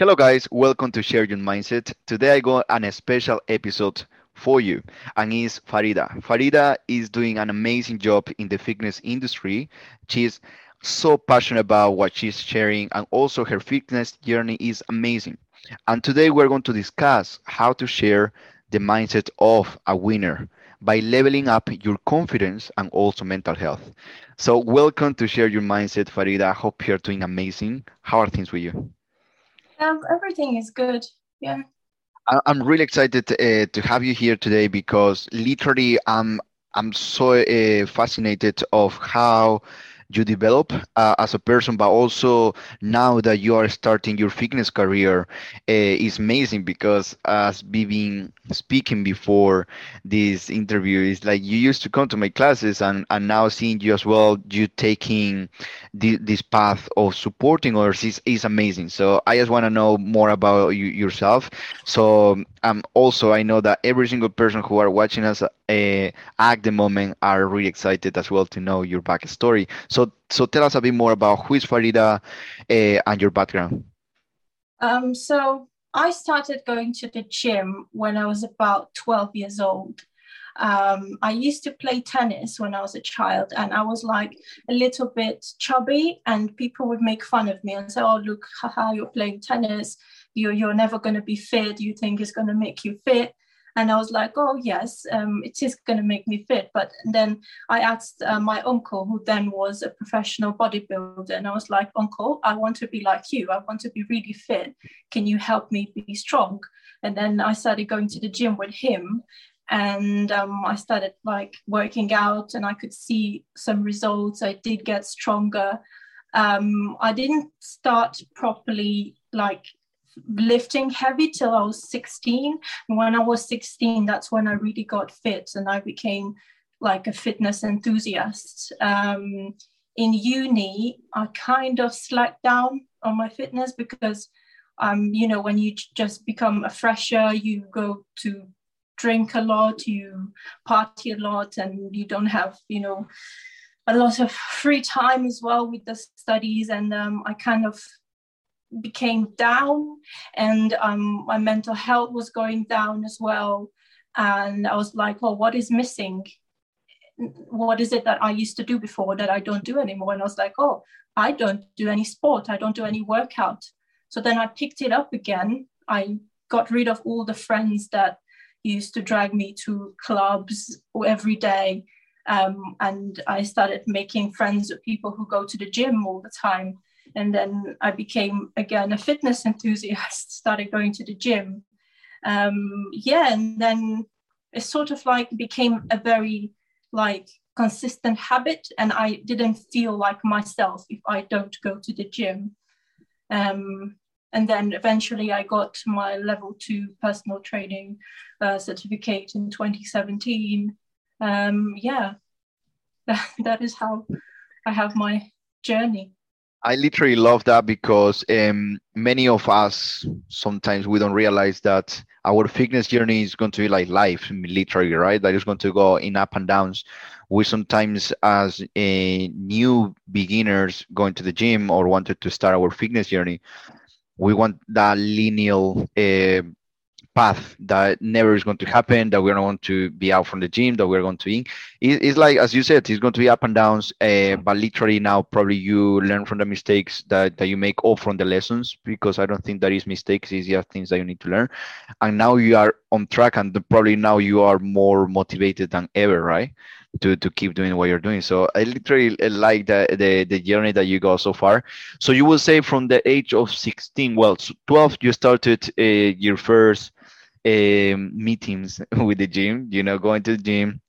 Hello, guys. Welcome to Share Your Mindset. Today, I got an special episode for you, and it's Farida. Farida is doing an amazing job in the fitness industry. She's so passionate about what she's sharing, and also her fitness journey is amazing. And today, we're going to discuss how to share the mindset of a winner by leveling up your confidence and also mental health. So, welcome to Share Your Mindset, Farida. I hope you're doing amazing. How are things with you? Um, everything is good. Yeah. I'm really excited uh, to have you here today because literally I'm I'm so uh, fascinated of how you develop uh, as a person, but also now that you are starting your fitness career, uh, is amazing because as been speaking before this interview, is like you used to come to my classes, and and now seeing you as well, you taking the, this path of supporting others is, is amazing. So I just want to know more about you yourself. So um, also I know that every single person who are watching us uh, at the moment are really excited as well to know your backstory. So so tell us a bit more about who is Farida uh, and your background. Um, so I started going to the gym when I was about 12 years old. Um, I used to play tennis when I was a child, and I was like a little bit chubby, and people would make fun of me and say, "Oh, look, haha, you're playing tennis. You're you're never going to be fit. You think it's going to make you fit." And I was like, "Oh yes, um, it is going to make me fit." But then I asked uh, my uncle, who then was a professional bodybuilder, and I was like, "Uncle, I want to be like you. I want to be really fit. Can you help me be strong?" And then I started going to the gym with him, and um, I started like working out and I could see some results. I did get stronger. Um, I didn't start properly like lifting heavy till I was 16. And when I was 16, that's when I really got fit and I became like a fitness enthusiast. Um, in uni, I kind of slacked down on my fitness because um, you know, when you just become a fresher, you go to drink a lot, you party a lot, and you don't have, you know, a lot of free time as well with the studies. And um, I kind of became down, and um, my mental health was going down as well. And I was like, well, what is missing? What is it that I used to do before that I don't do anymore? And I was like, oh, I don't do any sport, I don't do any workout. So then I picked it up again. I got rid of all the friends that used to drag me to clubs every day. Um, and I started making friends with people who go to the gym all the time. And then I became again a fitness enthusiast, started going to the gym. Um, yeah, and then it sort of like became a very like consistent habit, and I didn't feel like myself if I don't go to the gym. Um, and then eventually I got my level two personal training uh, certificate in 2017. Um, yeah, that, that is how I have my journey. I literally love that because um, many of us sometimes we don't realize that our fitness journey is going to be like life, literally, right? That is going to go in up and downs. We sometimes, as a new beginners going to the gym or wanted to start our fitness journey, we want that linear uh, path that never is going to happen that we're not going to be out from the gym that we're going to it, it's like as you said it's going to be up and downs uh, but literally now probably you learn from the mistakes that, that you make or from the lessons because i don't think that is mistakes it's just things that you need to learn and now you are on track and probably now you are more motivated than ever right to to keep doing what you're doing. So I literally like the the, the journey that you go so far. So you will say from the age of 16, well, 12, you started uh, your first uh, meetings with the gym. You know, going to the gym.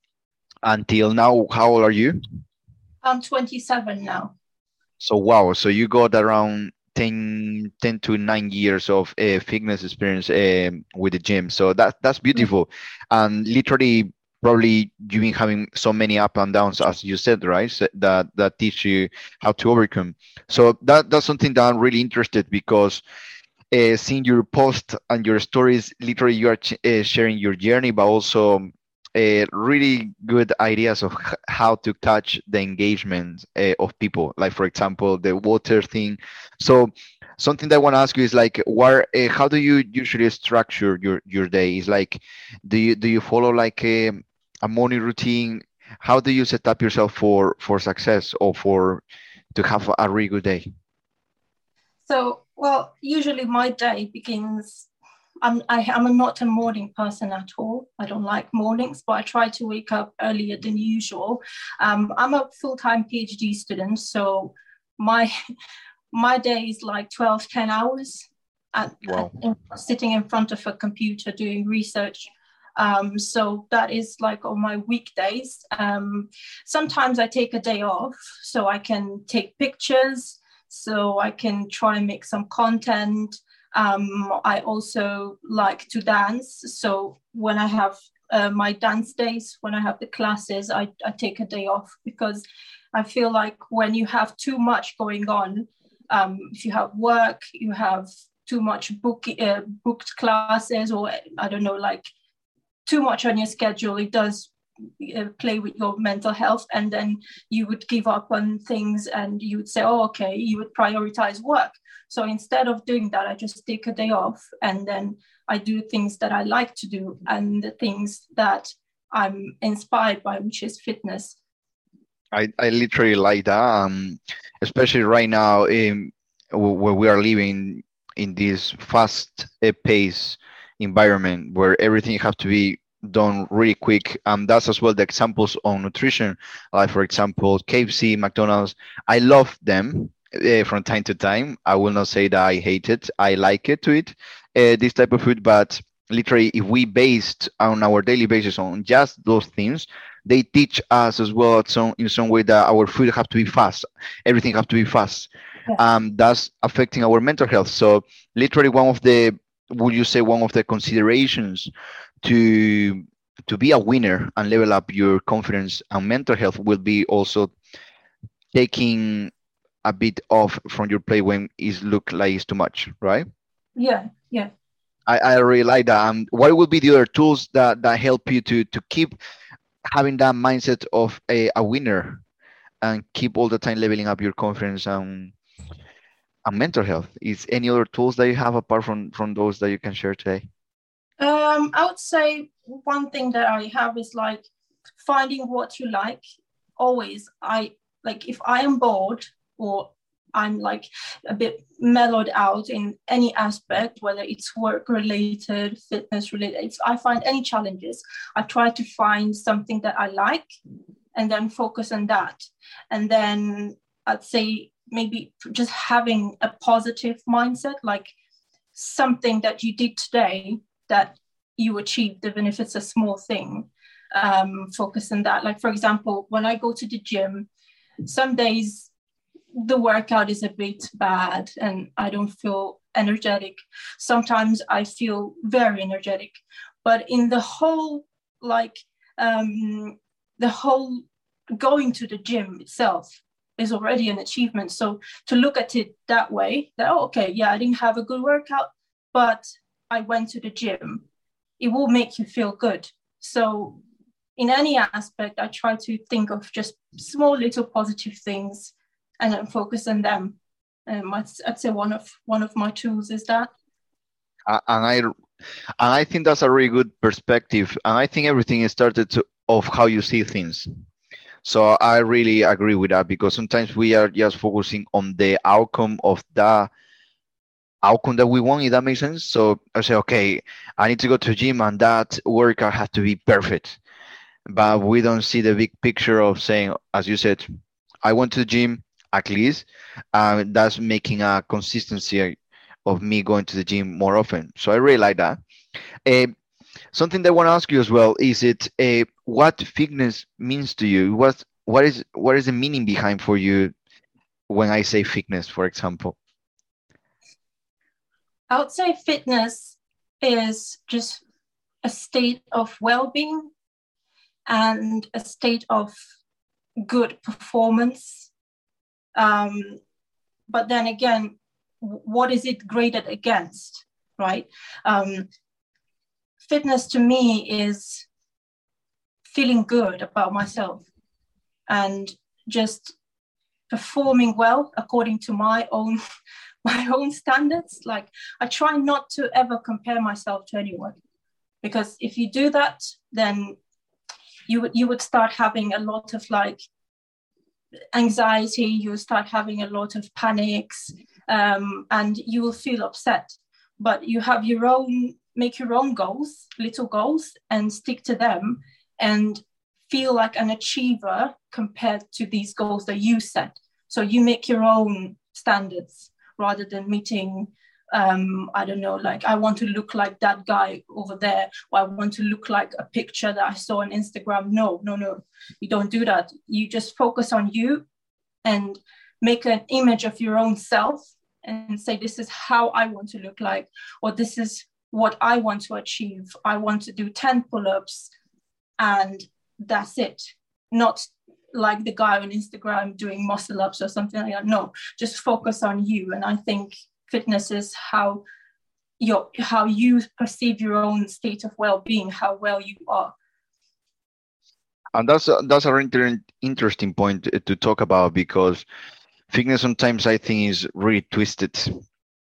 Until now, how old are you? I'm 27 now. So wow, so you got around 10, 10 to 9 years of uh, fitness experience uh, with the gym so that that's beautiful and literally probably you've been having so many up and downs as you said right so that that teach you how to overcome so that that's something that i'm really interested because uh, seeing your post and your stories literally you are uh, sharing your journey but also uh, really good ideas of how to catch the engagement uh, of people. Like for example, the water thing. So something that I want to ask you is like, where, uh, how do you usually structure your your day? Is like, do you do you follow like a, a morning routine? How do you set up yourself for for success or for to have a really good day? So, well, usually my day begins I'm I, am not a morning person at all. I don't like mornings, but I try to wake up earlier than usual. Um, I'm a full time PhD student, so my my day is like 12, 10 hours at, wow. at, sitting in front of a computer doing research. Um, so that is like on my weekdays. Um, sometimes I take a day off so I can take pictures, so I can try and make some content. Um, I also like to dance. So when I have uh, my dance days, when I have the classes, I, I take a day off because I feel like when you have too much going on, um, if you have work, you have too much book, uh, booked classes, or I don't know, like too much on your schedule, it does uh, play with your mental health and then you would give up on things and you would say oh okay you would prioritize work. So instead of doing that i just take a day off and then i do things that i like to do and the things that i'm inspired by which is fitness. I, I literally like that um, especially right now in, where we are living in this fast uh, pace environment where everything has to be done really quick. And that's as well the examples on nutrition, like for example, KFC, McDonald's. I love them uh, from time to time. I will not say that I hate it. I like it to eat uh, this type of food, but literally, if we based on our daily basis on just those things, they teach us as well some, in some way that our food have to be fast. Everything have to be fast. Yeah. Um, that's affecting our mental health. So literally one of the would you say one of the considerations to to be a winner and level up your confidence and mental health will be also taking a bit off from your play when it look like it's too much, right? Yeah, yeah. I, I really like that. Um, what would be the other tools that, that help you to to keep having that mindset of a, a winner and keep all the time leveling up your confidence and and mental health? Is any other tools that you have apart from from those that you can share today? Um, I would say one thing that I have is like finding what you like. Always, I like if I am bored or I'm like a bit mellowed out in any aspect, whether it's work related, fitness related, if I find any challenges, I try to find something that I like and then focus on that. And then I'd say maybe just having a positive mindset, like something that you did today that you achieved, even if it's a small thing. Um, focus on that. Like, for example, when I go to the gym, some days the workout is a bit bad and I don't feel energetic. Sometimes I feel very energetic. But in the whole, like, um, the whole going to the gym itself is already an achievement. So to look at it that way, that, oh, okay, yeah, I didn't have a good workout, but I went to the gym, it will make you feel good. So, in any aspect, I try to think of just small little positive things and then focus on them. Um, I'd, I'd say one of one of my tools is that. And I and I think that's a really good perspective. And I think everything is started to, of how you see things. So I really agree with that because sometimes we are just focusing on the outcome of that outcome that we want, if that makes sense. So I say, okay, I need to go to the gym and that workout has to be perfect. But we don't see the big picture of saying, as you said, I went to the gym at least. Uh, that's making a consistency of me going to the gym more often. So I really like that. Uh, something that I want to ask you as well is it uh, what fitness means to you? What what is what is the meaning behind for you when I say fitness, for example? Say fitness is just a state of well being and a state of good performance. Um, but then again, what is it graded against, right? Um, fitness to me is feeling good about myself and just performing well according to my own my own standards. Like i try not to ever compare myself to anyone because if you do that then you would you would start having a lot of like anxiety you start having a lot of panics um, and you will feel upset. But you have your own make your own goals little goals and stick to them and feel like an achiever compared to these goals that you set. So you make your own standards rather than meeting um, I don't know, like I want to look like that guy over there, or I want to look like a picture that I saw on Instagram. No, no, no, you don't do that. You just focus on you and make an image of your own self and say, this is how I want to look like, or this is what I want to achieve. I want to do 10 pull ups and that's it. Not like the guy on Instagram doing muscle ups or something like that. No, just focus on you. And I think fitness is how your how you perceive your own state of well-being, how well you are. And that's a, that's a really interesting point to talk about because fitness sometimes I think is really twisted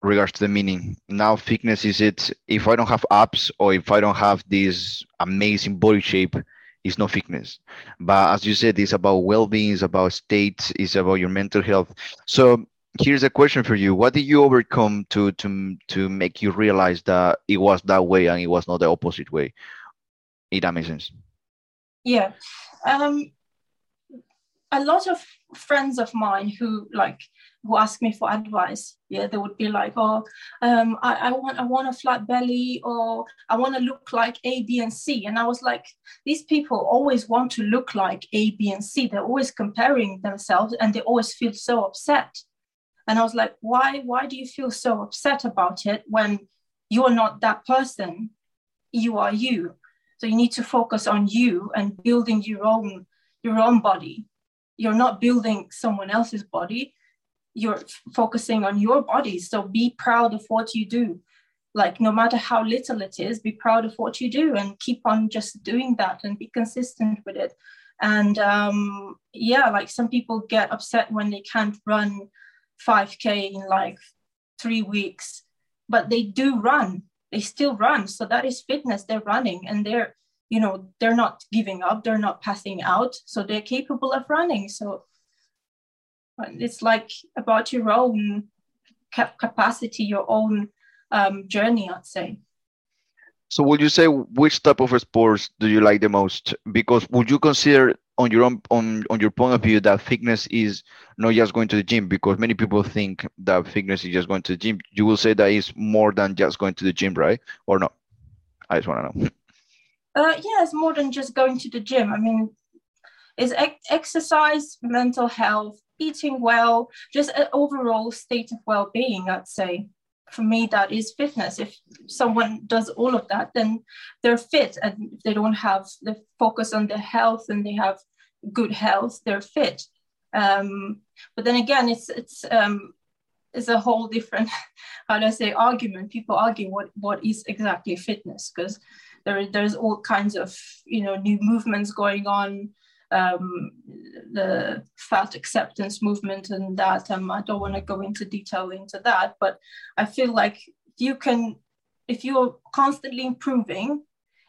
regards to the meaning. Now fitness is it if I don't have abs or if I don't have this amazing body shape, it's not fitness. But as you said, it's about well-being, it's about state, it's about your mental health. So here's a question for you what did you overcome to to to make you realize that it was that way and it was not the opposite way if that makes sense yeah um a lot of friends of mine who like who ask me for advice yeah they would be like oh um I, I want i want a flat belly or i want to look like a b and c and i was like these people always want to look like a b and c they're always comparing themselves and they always feel so upset and I was like, why, why do you feel so upset about it when you're not that person? You are you. So you need to focus on you and building your own your own body. You're not building someone else's body. You're focusing on your body. So be proud of what you do. Like no matter how little it is, be proud of what you do and keep on just doing that and be consistent with it. And um, yeah, like some people get upset when they can't run 5K in like three weeks, but they do run. They still run. So that is fitness. They're running and they're, you know, they're not giving up. They're not passing out. So they're capable of running. So it's like about your own capacity, your own um, journey, I'd say. So would you say which type of sports do you like the most? Because would you consider on your own on on your point of view that fitness is not just going to the gym because many people think that fitness is just going to the gym you will say that is more than just going to the gym right or not i just want to know uh, yeah it's more than just going to the gym. I mean it's exercise mental health eating well just an overall state of well-being i'd say. For me that is fitness. If someone does all of that then they're fit. And if they don't have the focus on their health and they have good health they're fit. Um, but then again it's it's um, it's a whole different how do i say argument. People argue what what is exactly fitness? Because there there's all kinds of you know new movements going on um, the fat acceptance movement and that. Um, I don't want to go into detail into that, but I feel like you can, if you're constantly improving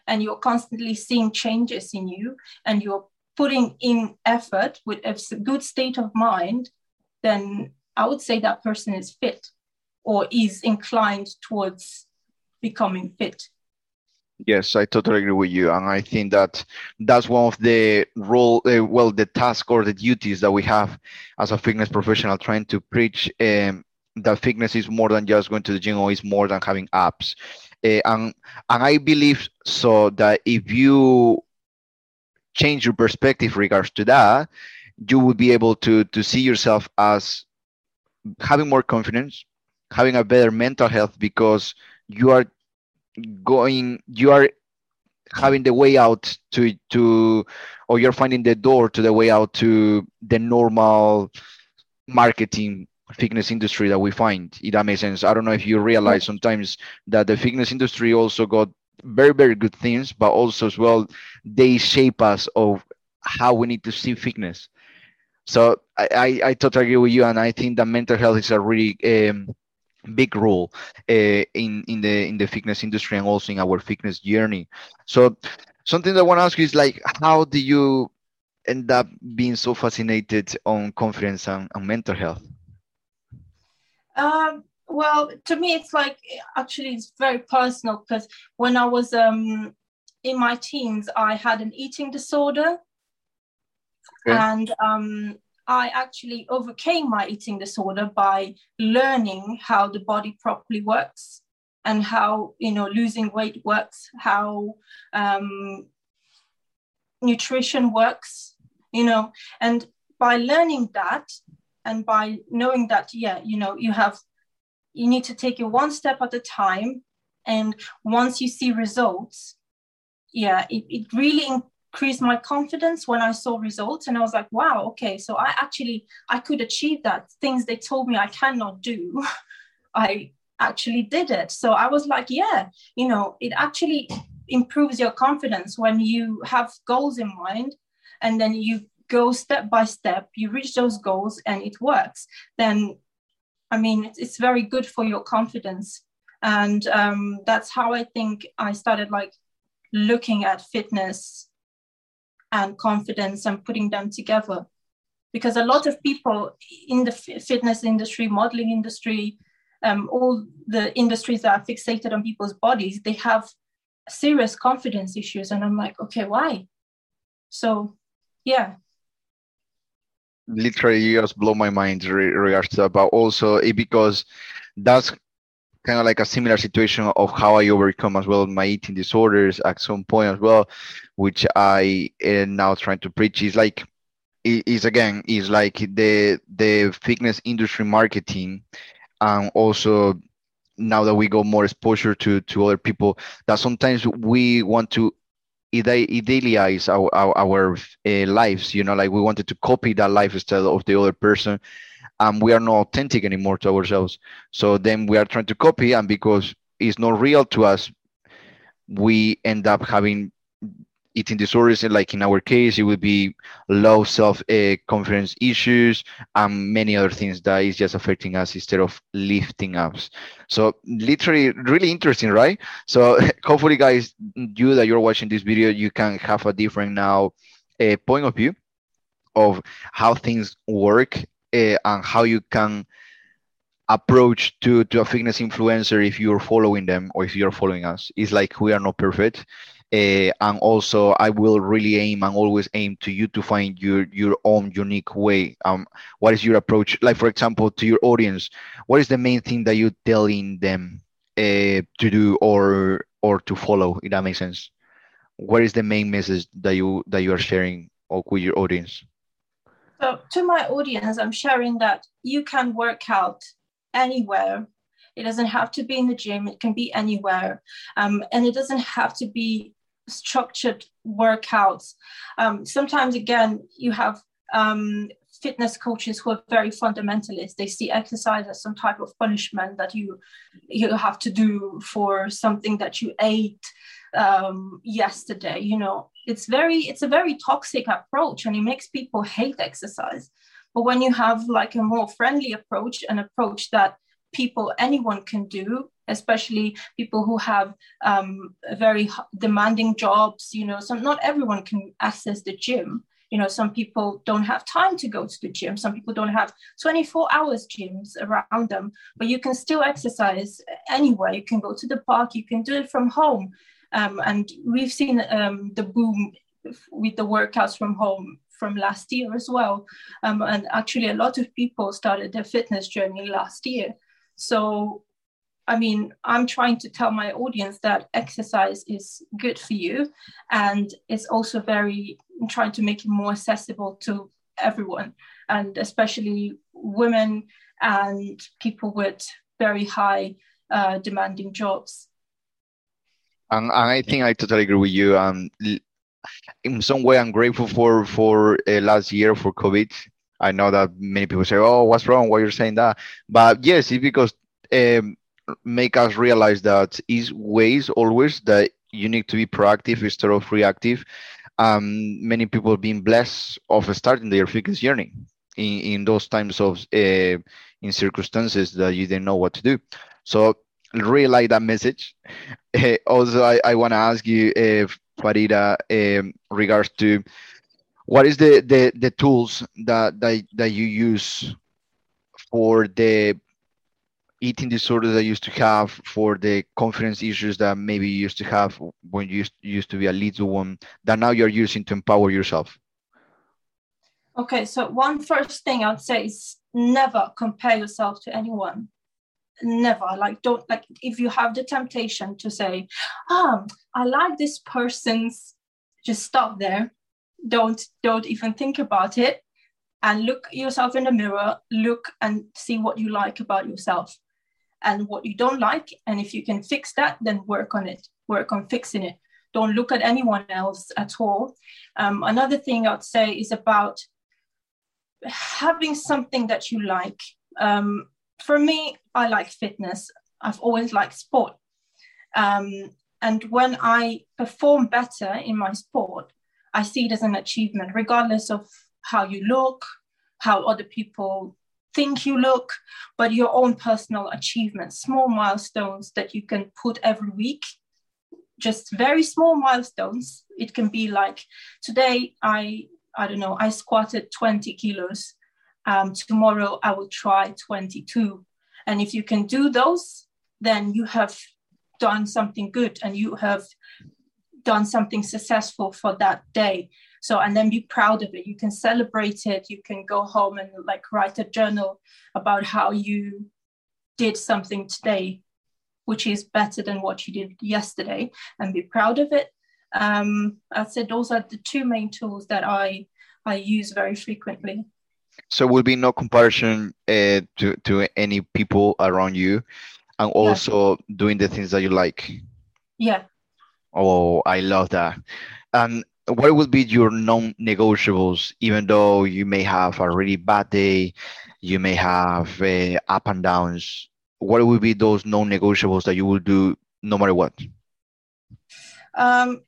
and you're constantly seeing changes in you and you're putting in effort with a good state of mind, then I would say that person is fit or is inclined towards becoming fit. Yes, I totally agree with you, and I think that that's one of the role, uh, well, the task or the duties that we have as a fitness professional, trying to preach um, that fitness is more than just going to the gym or is more than having abs, uh, and and I believe so that if you change your perspective regards to that, you will be able to to see yourself as having more confidence, having a better mental health because you are going you are having the way out to to or you're finding the door to the way out to the normal marketing fitness industry that we find if that makes sense. I don't know if you realize sometimes that the fitness industry also got very very good things but also as well they shape us of how we need to see fitness. So i i, I totally agree with you and i think that mental health is a really um, big role uh, in in the in the fitness industry and also in our fitness journey. So something that i want to ask you is like how do you end up being so fascinated on confidence and, and mental health? Um, well to me it's like actually it's very personal because when i was um in my teens i had an eating disorder. Okay. and um i actually overcame my eating disorder by learning how the body properly works and how you know losing weight works how um nutrition works you know. And by learning that and by knowing that yeah you know you have you need to take it one step at a time. And once you see results yeah it, it really increased my confidence when i saw results and i was like wow okay so i actually i could achieve that things they told me i cannot do i actually did it so i was like yeah you know it actually improves your confidence when you have goals in mind and then you go step by step you reach those goals and it works then I mean, it's, very good for your confidence. And um, that's how I think I started like looking at fitness and confidence and putting them together. Because a lot of people in the fitness industry, modeling industry, um, all the industries that are fixated on people's bodies, they have serious confidence issues. And I'm like, okay, why? So, yeah, literally you just blow my mind in regards to that but also because that's kind of like a similar situation of how i overcome as well my eating disorders at some point as well which i am now trying to preach. Is like is again is like the the fitness industry marketing and also now that we got more exposure to to other people that sometimes we want to idealize our our, our uh, lives you know like we wanted to copy that lifestyle of the other person and we are not authentic anymore to ourselves. So then we are trying to copy and because it's not real to us we end up having eating disorders like in our case it would be low self uh, confidence issues and many other things that is just affecting us instead of lifting us. So literally really interesting right? So hopefully guys you that you're watching this video you can have a different now uh, point of view of how things work uh, and how you can approach to to a fitness influencer if you're following them or if you're following us it's like we are not perfect uh, and also I will really aim and always aim to you to find your your own unique way. Um, what is your approach? Like for example, to your audience, what is the main thing that you're telling them uh, to do or or to follow? If that makes sense. What is the main message that you that you are sharing with your audience? So to my audience, I'm sharing that you can work out anywhere it doesn't have to be in the gym, it can be anywhere. Um, and it doesn't have to be structured workouts. Um, sometimes, again, you have um, fitness coaches who are very fundamentalist. They see exercise as some type of punishment that you you have to do for something that you ate um, yesterday. You know, it's very it's a very toxic approach, and it makes people hate exercise. But when you have like a more friendly approach, an approach that people anyone can do especially people who have um, very demanding jobs you know so not everyone can access the gym you know some people don't have time to go to the gym some people don't have 24 hours gyms around them but you can still exercise anywhere. You can go to the park you can do it from home. Um, and we've seen um, the boom with the workouts from home from last year as well. Um, and actually a lot of people started their fitness journey last year. So I mean, I'm trying to tell my audience that exercise is good for you, and it's also very Trying to make it more accessible to everyone, and especially women and people with very high uh, demanding jobs. And, and, I think I totally agree with you. Um, in some way, I'm grateful for for uh, last year for COVID. I know that many people say, "Oh, what's wrong? Why you're saying that?" But yes, it's because um, make us realize that is ways always that you need to be proactive instead of reactive. Um, many people being blessed of starting their fitness journey in, in those times of uh, in circumstances that you didn't know what to do. So really like that message. Uh, also, I, I want to ask you, uh, Farida, um, regards to what is the, the, the tools that, that, that you use for the eating disorders that you used to have, for the confidence issues that maybe you used to have when you used, to be a little one, that now you're using to empower yourself? Okay, so one first thing I'd say is never compare yourself to anyone. Never. Like, don't, like, if you have the temptation to say, ah, oh, I like this person's, just stop there. Don't, don't even think about it and look yourself in the mirror, look and see what you like about yourself and what you don't like. And if you can fix that, then work on it, work on fixing it. Don't look at anyone else at all. Um, another thing I'd say is about having something that you like. Um, for me, I like fitness. I've always liked sport. Um, and when I perform better in my sport, I see it as an achievement, regardless of how you look, how other people think you look, but your own personal achievements, small milestones that you can put every week. Just very small milestones. It can be like today I I don't know, I squatted 20 kilos. Um, tomorrow I will try 22. And if you can do those, then you have done something good and you have done something successful for that day. So, and then be proud of it. You can celebrate it. You can go home and like write a journal about how you did something today, which is better than what you did yesterday, and be proud of it um, I said those are the two main tools that I I use very frequently. So will be no comparison uh, to to any people around you, and also yeah. doing the things that you like. Yeah. Oh, I love that. And what would be your non-negotiables, even though you may have a really bad day, you may have uh, up and downs. What would be those non-negotiables that you will do no matter what? Um,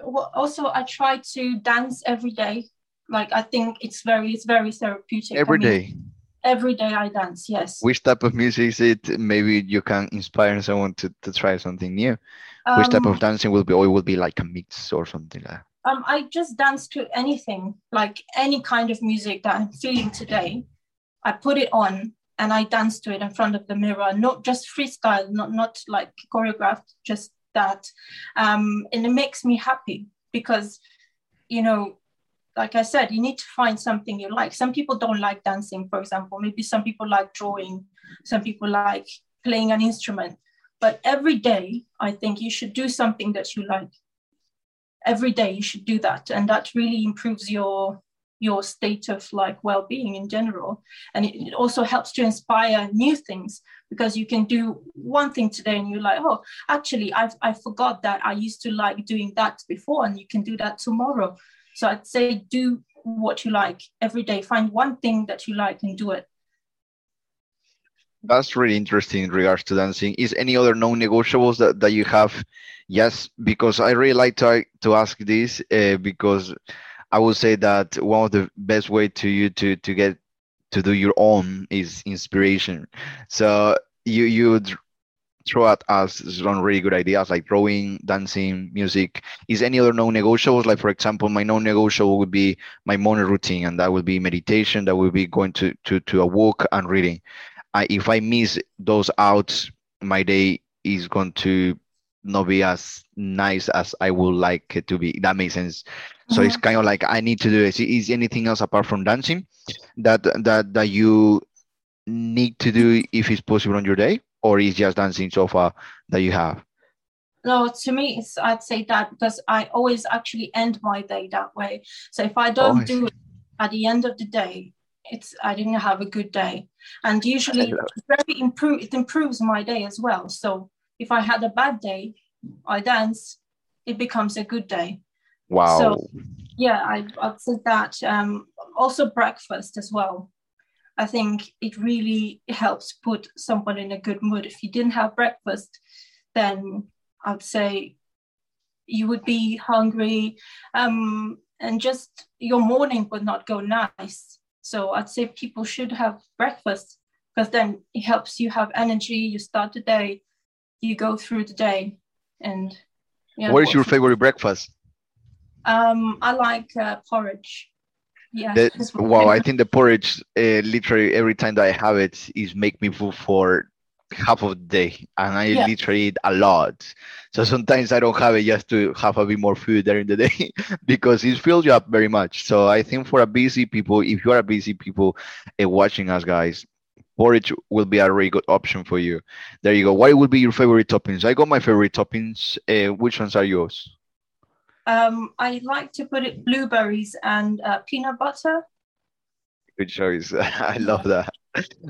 well, also I try to dance every day. Like I think it's very it's very therapeutic. Every I mean, day. Every day I dance. Yes. Which type of music is it? Maybe you can inspire someone to, to try something new. Um, Which type of um, dancing will be? Or it will be like a mix or something like that. Um, I just dance to anything, like any kind of music that I'm feeling today. I put it on and I dance to it in front of the mirror, not just freestyle, not not like choreographed, just that. Um, and it makes me happy because you know like i said you need to find something you like. Some people don't like dancing for example. Maybe some people like drawing some people like playing an instrument. But every day i think you should do something that you like every day you should do that. And that really improves your your state of like well-being in general. And it, it, also helps to inspire new things because you can do one thing today and you're like oh actually I've, i forgot that i used to like doing that before and you can do that tomorrow. So i'd say do what you like every day. Find one thing that you like and do it that's really interesting in regards to dancing is any other non-negotiables that, that you have yes because i really like to, to ask this uh, because I would say that one of the best way to you to to get to do your own is inspiration. So you you throw at us some really good ideas like drawing, dancing, music. Is any other non-negotiables? Like for example, my non-negotiable would be my morning routine, and that would be meditation. That would be going to to to a walk and reading. I, if I miss those out, my day is going to not be as nice as I would like it to be. That makes sense. So mm-hmm. it's kind of like I need to do it. Is anything else apart from dancing that that that you need to do if it's possible on your day, or is just dancing so far that you have? No, to me, it's I'd say that because I always actually end my day that way. So if I don't oh, do it at the end of the day, it's I didn't have a good day, and usually very improve it improves my day as well. So if I had a bad day, I dance, it becomes a good day. Wow. So yeah, I, I'd say that. Um, also breakfast as well. I think it really helps put someone in a good mood. If you didn't have breakfast, then I'd say you would be hungry um, and just your morning would not go nice so i'd say people should have breakfast because then it helps you have energy you start the day you go through the day and yeah, what is your favorite breakfast? Um i like uh, porridge. Yeah that, wow i think the porridge uh, literally every time that i have it is make me full for half of the day and I yeah. literally eat a lot. So sometimes I don't have it just to have a bit more food during the day because it fills you up very much. So I think for a busy people, if you are a busy people uh, watching us guys, porridge will be a really good option for you. There you go. What would be your favorite toppings? I got my favorite toppings. Uh, which ones are yours? Um, I like to put it blueberries and uh, peanut butter. Good choice. I love that.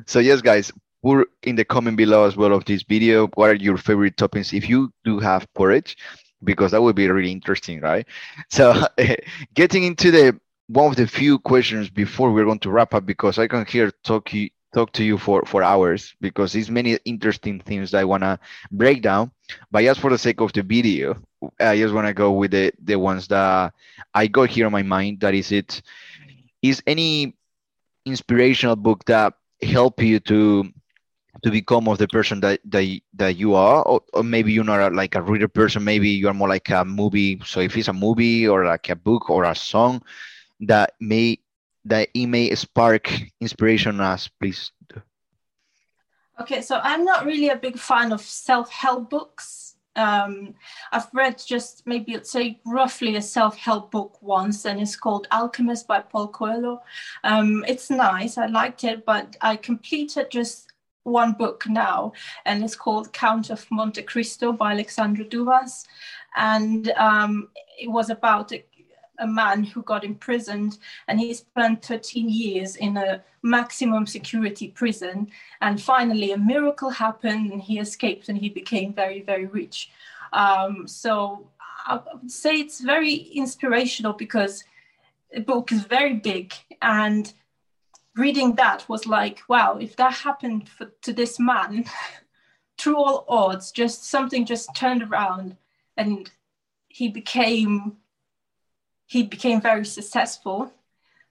So yes, guys, put in the comment below as well of this video. What are your favorite toppings if you do have porridge? Because that would be really interesting right? So getting into the one of the few questions before we're going to wrap up because i can hear talk you talk to you for for hours because there's many interesting things that i want to break down. But just for the sake of the video i just want to go with the the ones that i got here on my mind. That is it. Is any inspirational book that help you to to become of the person that that, that you are or, or maybe you're not a, like a reader person maybe you're more like a movie so if it's a movie or like a book or a song that may that it may spark inspiration us please okay so i'm not really a big fan of self-help books um, I've read just maybe let's say roughly a self-help book once, and it's called Alchemist by Paul Coelho. Um, it's nice, I liked it, but I completed just one book now, and it's called Count of Monte Cristo by Alexandre Dumas. And um, it was about a, a, man who got imprisoned, and he spent 13 years in a maximum security prison. And finally, a miracle happened, and he escaped, and he became very, very rich. Um, so I would say it's very inspirational because the book is very big and reading that was like, wow, if that happened for, to this man, through all odds, just something just turned around and he became he became very successful.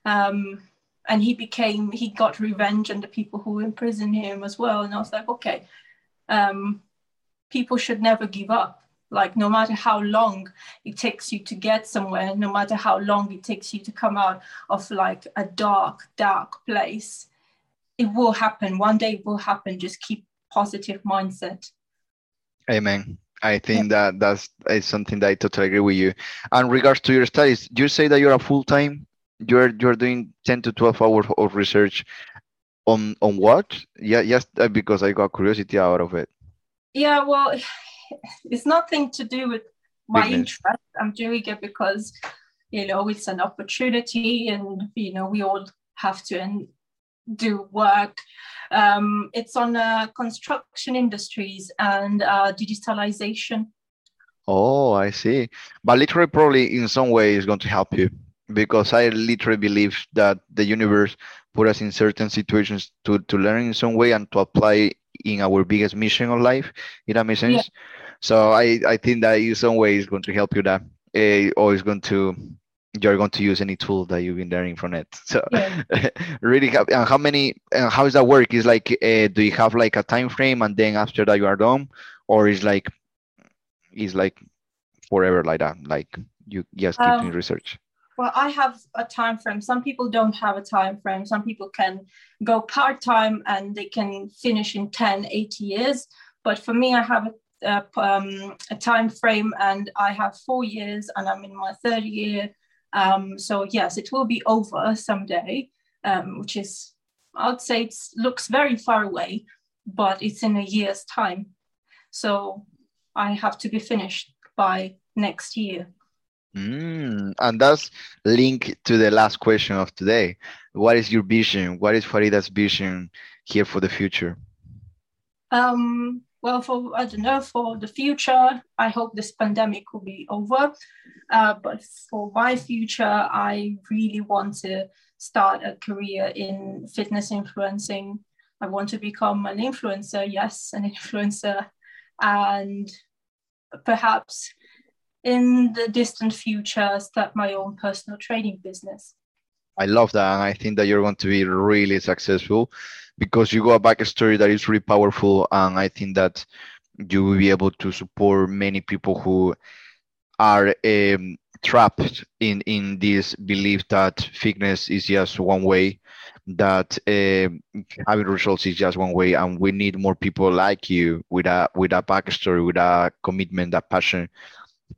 Um, and he became he got revenge on the people who imprisoned him as well. And I was like, okay, um, people should never give up like no matter how long it takes you to get somewhere no matter how long it takes you to come out of like a dark dark place it will happen. One day it will happen. Just keep positive mindset. Amen. I think yeah. that that's is something that i totally agree with you. And regards to your studies you say that you're a full-time you're you're doing 10 to 12 hours of research on on what? Yeah yes uh, because i got curiosity out of it. Yeah well it's nothing to do with my interest. I'm doing it because you know it's an opportunity, and you know we all have to do work. Um, it's on uh, construction industries and uh, digitalization. Oh, I see. But literally, probably in some way, is going to help you because I literally believe that the universe put us in certain situations to, to learn in some way and to apply in our biggest mission of life. It that makes sense? Yeah. So I, I think that in some way is going to help you that uh, or is going to you're going to use any tool that you've been learning from it. So yeah. really. And how many and how does that work? Is like uh, do you have like a time frame and then after that you are done? Or is like is like forever like that? Like you just keep um, doing research? Well, I have a time frame. Some people don't have a time frame. Some people can go part time and they can finish in 10, 80 years. But for me, I have a a, um, a time frame and I have four years and I'm in my third year. Um, so yes, it will be over someday, um, which is, I'd say it looks very far away, but it's in a year's time. So I have to be finished by next year. Mm, and that's linked to the last question of today. What is your vision? What is Farida's vision here for the future? Um, well, for I don't know, for the future, I hope this pandemic will be over. Uh, but for my future, I really want to start a career in fitness influencing. I want to become an influencer, yes, an influencer, and perhaps in the distant future start my own personal training business. I love that, and I think that you're going to be really successful because you got a backstory that is really powerful, and I think that you will be able to support many people who are um, trapped in in this belief that fitness is just one way that uh, having results is just one way and we need more people like you with a with a backstory with a commitment a passion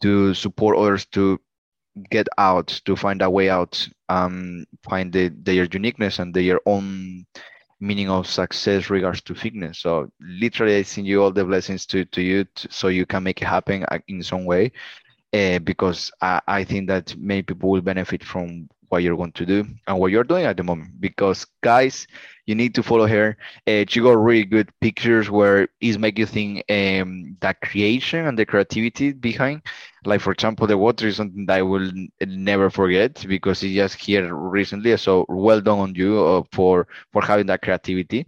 to support others to get out to find a way out um find the, their uniqueness and their own meaning of success regards to fitness so literally i send you all the blessings to to you to, so you can make it happen uh, in some way uh, because I, I think that many people will benefit from what you're going to do and what you're doing at the moment. Because guys, you need to follow her. Uh, she got really good pictures where it's make you think um, that creation and the creativity behind. Like for example, the water is something that I will never forget because it's just here recently. So well done on you uh, for for having that creativity.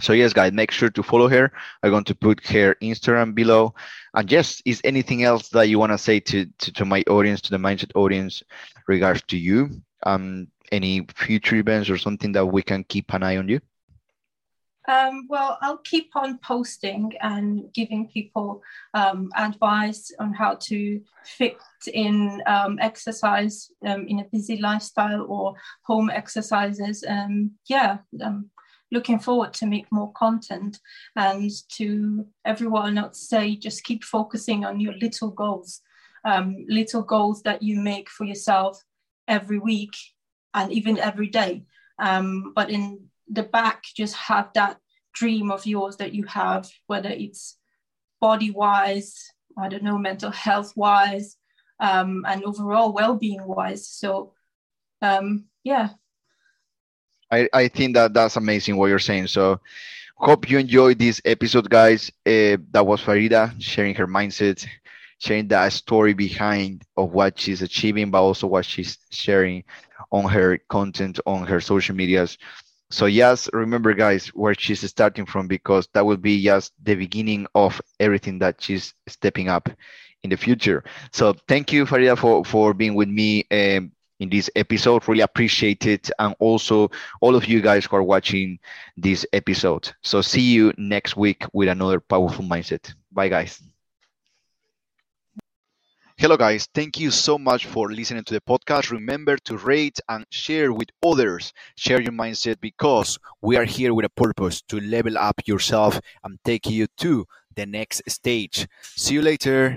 So yes, guys, make sure to follow her. I'm going to put her Instagram below. And yes, is anything else that you want to say to, to, to my audience, to the mindset audience, regards to you? Um, any future events or something that we can keep an eye on you? Um, well, I'll keep on posting and giving people um, advice on how to fit in um, exercise um, in a busy lifestyle or home exercises. Um, yeah, I'm looking forward to make more content. And to everyone not say just keep focusing on your little goals. Um, little goals that you make for yourself every week and even every day. Um, but in the back just have that dream of yours that you have whether it's body wise i don't know mental health wise um, and overall well-being wise so um, yeah I, I think that that's amazing what you're saying. So hope you enjoyed this episode, guys. Uh, that was Farida sharing her mindset, sharing that story behind of what she's achieving, but also what she's sharing on her content on her social medias. So yes, remember guys where she's starting from because that will be just the beginning of everything that she's stepping up in the future. So thank you, Farida, for for being with me. Um, in this episode. Really appreciate it. And also all of you guys who are watching this episode. So see you next week with another powerful mindset. Bye guys. Hello guys, thank you so much for listening to the podcast. Remember to rate and share with others. Share your mindset because we are here with a purpose to level up yourself and take you to the next stage. See you later.